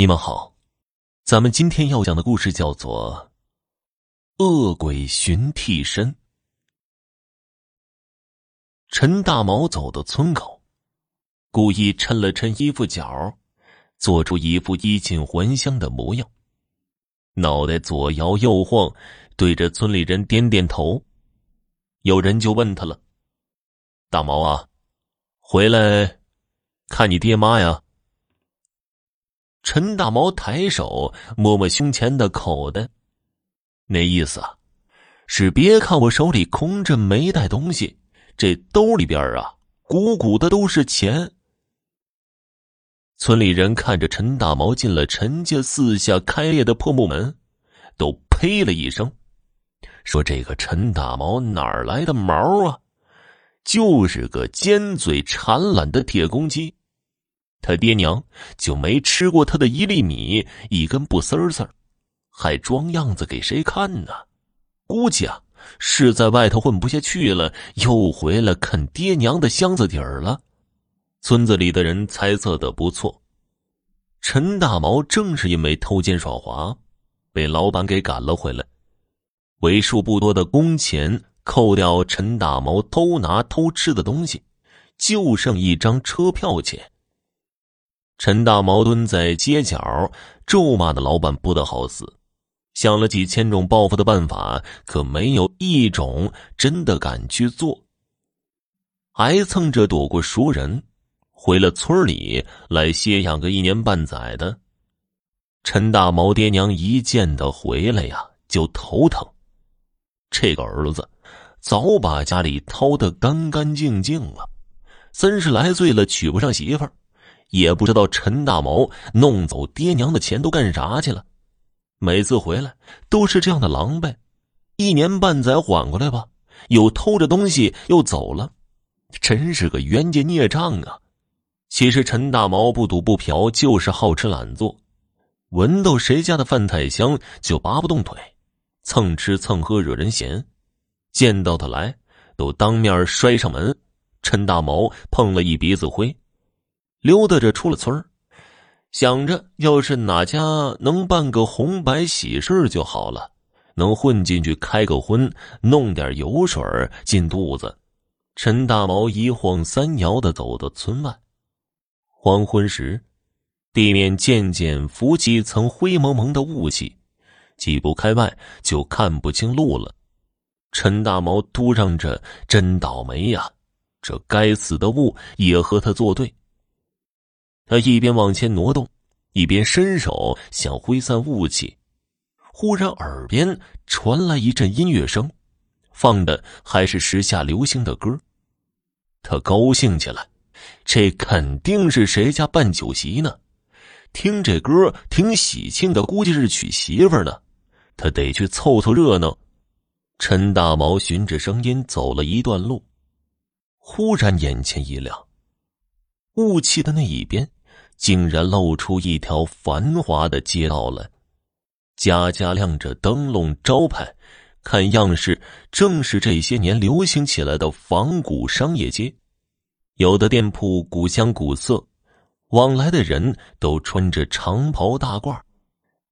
你们好，咱们今天要讲的故事叫做《恶鬼寻替身》。陈大毛走到村口，故意抻了抻衣服角，做出一副衣锦还乡的模样，脑袋左摇右晃，对着村里人点点头。有人就问他了：“大毛啊，回来看你爹妈呀？”陈大毛抬手摸摸胸前的口袋，那意思啊，是别看我手里空着没带东西，这兜里边啊鼓鼓的都是钱。村里人看着陈大毛进了陈家四下开裂的破木门，都呸了一声，说：“这个陈大毛哪儿来的毛啊？就是个尖嘴馋懒的铁公鸡。”他爹娘就没吃过他的一粒米，一根不丝丝还装样子给谁看呢？估计啊，是在外头混不下去了，又回来啃爹娘的箱子底儿了。村子里的人猜测的不错，陈大毛正是因为偷奸耍滑，被老板给赶了回来。为数不多的工钱扣掉，陈大毛偷拿偷吃的东西，就剩一张车票钱。陈大毛蹲在街角，咒骂的老板不得好死，想了几千种报复的办法，可没有一种真的敢去做。还蹭着躲过熟人，回了村里来歇养个一年半载的。陈大毛爹娘一见他回来呀，就头疼。这个儿子早把家里掏得干干净净了，三十来岁了，娶不上媳妇儿。也不知道陈大毛弄走爹娘的钱都干啥去了，每次回来都是这样的狼狈，一年半载缓过来吧，又偷着东西又走了，真是个冤家孽障啊！其实陈大毛不赌不嫖，就是好吃懒做，闻到谁家的饭菜香就拔不动腿，蹭吃蹭喝惹人嫌，见到他来都当面摔上门，陈大毛碰了一鼻子灰。溜达着出了村想着要是哪家能办个红白喜事就好了，能混进去开个荤，弄点油水进肚子。陈大毛一晃三摇的走到村外。黄昏时，地面渐渐浮起一层灰蒙蒙的雾气，几步开外就看不清路了。陈大毛嘟囔着：“真倒霉呀，这该死的雾也和他作对。”他一边往前挪动，一边伸手想挥散雾气，忽然耳边传来一阵音乐声，放的还是时下流行的歌。他高兴起来，这肯定是谁家办酒席呢？听这歌挺喜庆的，估计是娶媳妇呢。他得去凑凑热闹。陈大毛循着声音走了一段路，忽然眼前一亮，雾气的那一边。竟然露出一条繁华的街道来，家家亮着灯笼招牌，看样式正是这些年流行起来的仿古商业街。有的店铺古香古色，往来的人都穿着长袍大褂；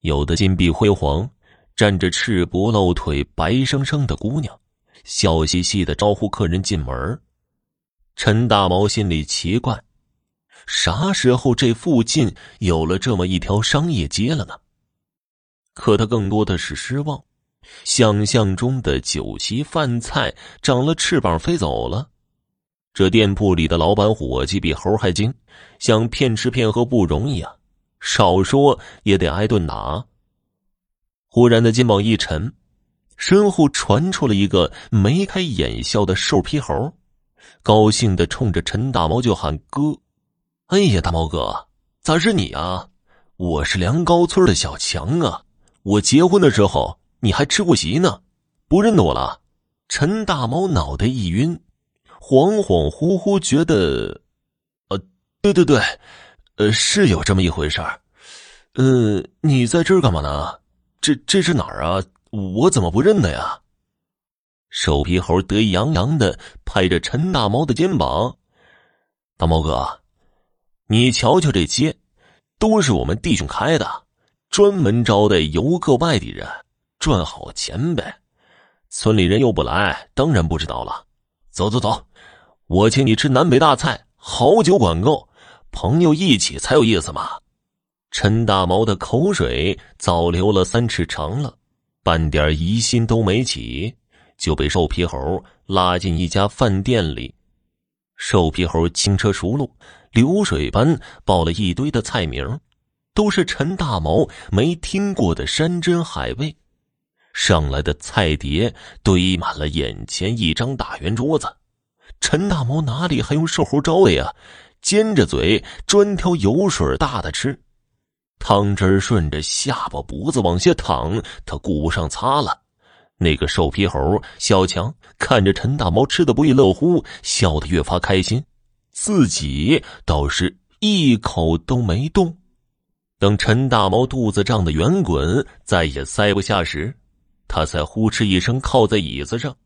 有的金碧辉煌，站着赤膊露腿、白生生的姑娘，笑嘻嘻的招呼客人进门。陈大毛心里奇怪。啥时候这附近有了这么一条商业街了呢？可他更多的是失望，想象中的酒席饭菜长了翅膀飞走了。这店铺里的老板伙计比猴还精，想骗吃骗喝不容易啊，少说也得挨顿打。忽然的肩膀一沉，身后传出了一个眉开眼笑的瘦皮猴，高兴的冲着陈大毛就喊哥。哎呀，大毛哥，咋是你啊？我是梁高村的小强啊！我结婚的时候你还吃过席呢，不认得我了？陈大毛脑袋一晕，恍恍惚惚觉得，呃，对对对，呃，是有这么一回事儿。呃，你在这儿干嘛呢？这这是哪儿啊？我怎么不认得呀？瘦皮猴得意洋洋的拍着陈大毛的肩膀，大毛哥。你瞧瞧这街，都是我们弟兄开的，专门招待游客外地人，赚好钱呗。村里人又不来，当然不知道了。走走走，我请你吃南北大菜，好酒管够，朋友一起才有意思嘛。陈大毛的口水早流了三尺长了，半点疑心都没起，就被瘦皮猴拉进一家饭店里。瘦皮猴轻车熟路，流水般报了一堆的菜名，都是陈大毛没听过的山珍海味。上来的菜碟堆满了眼前一张大圆桌子，陈大毛哪里还用瘦猴招的呀？尖着嘴专挑油水大的吃。汤汁顺着下巴脖子往下淌，他顾不上擦了。那个瘦皮猴小强看着陈大毛吃的不亦乐乎，笑得越发开心，自己倒是一口都没动。等陈大毛肚子胀得圆滚，再也塞不下时，他才呼哧一声靠在椅子上，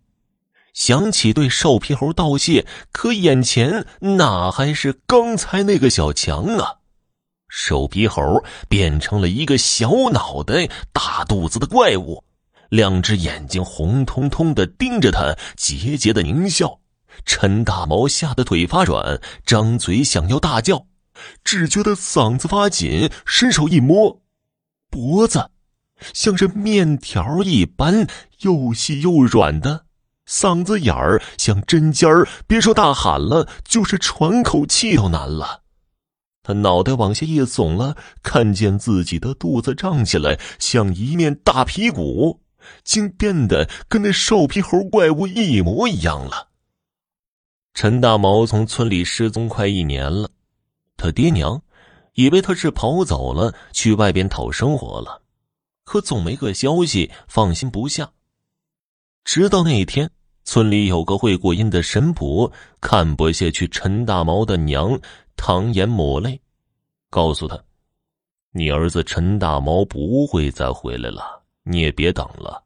想起对瘦皮猴道谢，可眼前哪还是刚才那个小强啊？瘦皮猴变成了一个小脑袋、大肚子的怪物，两只眼睛红彤彤的盯着他，桀桀的狞笑。陈大毛吓得腿发软，张嘴想要大叫，只觉得嗓子发紧，伸手一摸，脖子像是面条一般又细又软的，嗓子眼儿像针尖儿，别说大喊了，就是喘口气都难了。他脑袋往下一耸了，看见自己的肚子胀起来，像一面大皮鼓，竟变得跟那瘦皮猴怪物一模一样了。陈大毛从村里失踪快一年了，他爹娘以为他是跑走了，去外边讨生活了，可总没个消息，放心不下。直到那一天，村里有个会过阴的神婆看不下去陈大毛的娘。唐言抹泪，告诉他：“你儿子陈大毛不会再回来了，你也别等了，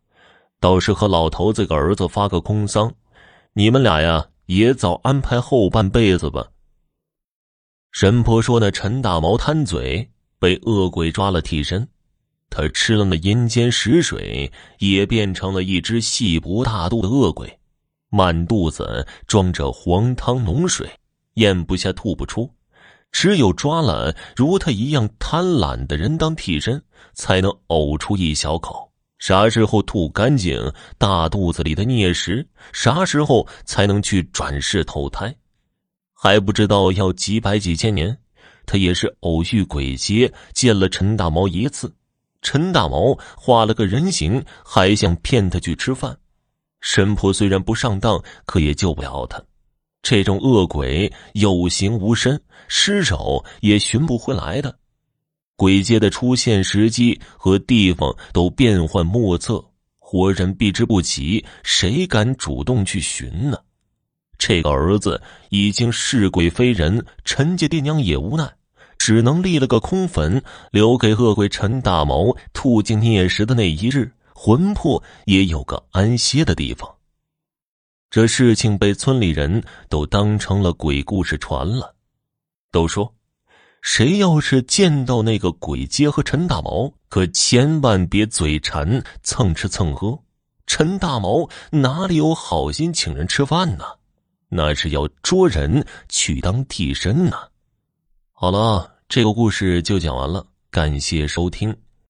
倒是和老头子个儿子发个空丧，你们俩呀也早安排后半辈子吧。”神婆说：“那陈大毛贪嘴，被恶鬼抓了替身，他吃了那阴间食水，也变成了一只细脖大肚的恶鬼，满肚子装着黄汤浓水，咽不下，吐不出。”只有抓了如他一样贪婪的人当替身，才能呕出一小口。啥时候吐干净大肚子里的孽食，啥时候才能去转世投胎，还不知道要几百几千年。他也是偶遇鬼街，见了陈大毛一次。陈大毛画了个人形，还想骗他去吃饭。神婆虽然不上当，可也救不了他。这种恶鬼有形无身，尸首也寻不回来的。鬼街的出现时机和地方都变幻莫测，活人避之不及，谁敢主动去寻呢？这个儿子已经是鬼非人，陈家爹娘也无奈，只能立了个空坟，留给恶鬼陈大毛吐尽孽食的那一日，魂魄也有个安歇的地方。这事情被村里人都当成了鬼故事传了，都说，谁要是见到那个鬼街和陈大毛，可千万别嘴馋蹭吃蹭喝。陈大毛哪里有好心请人吃饭呢？那是要捉人去当替身呢。好了，这个故事就讲完了，感谢收听。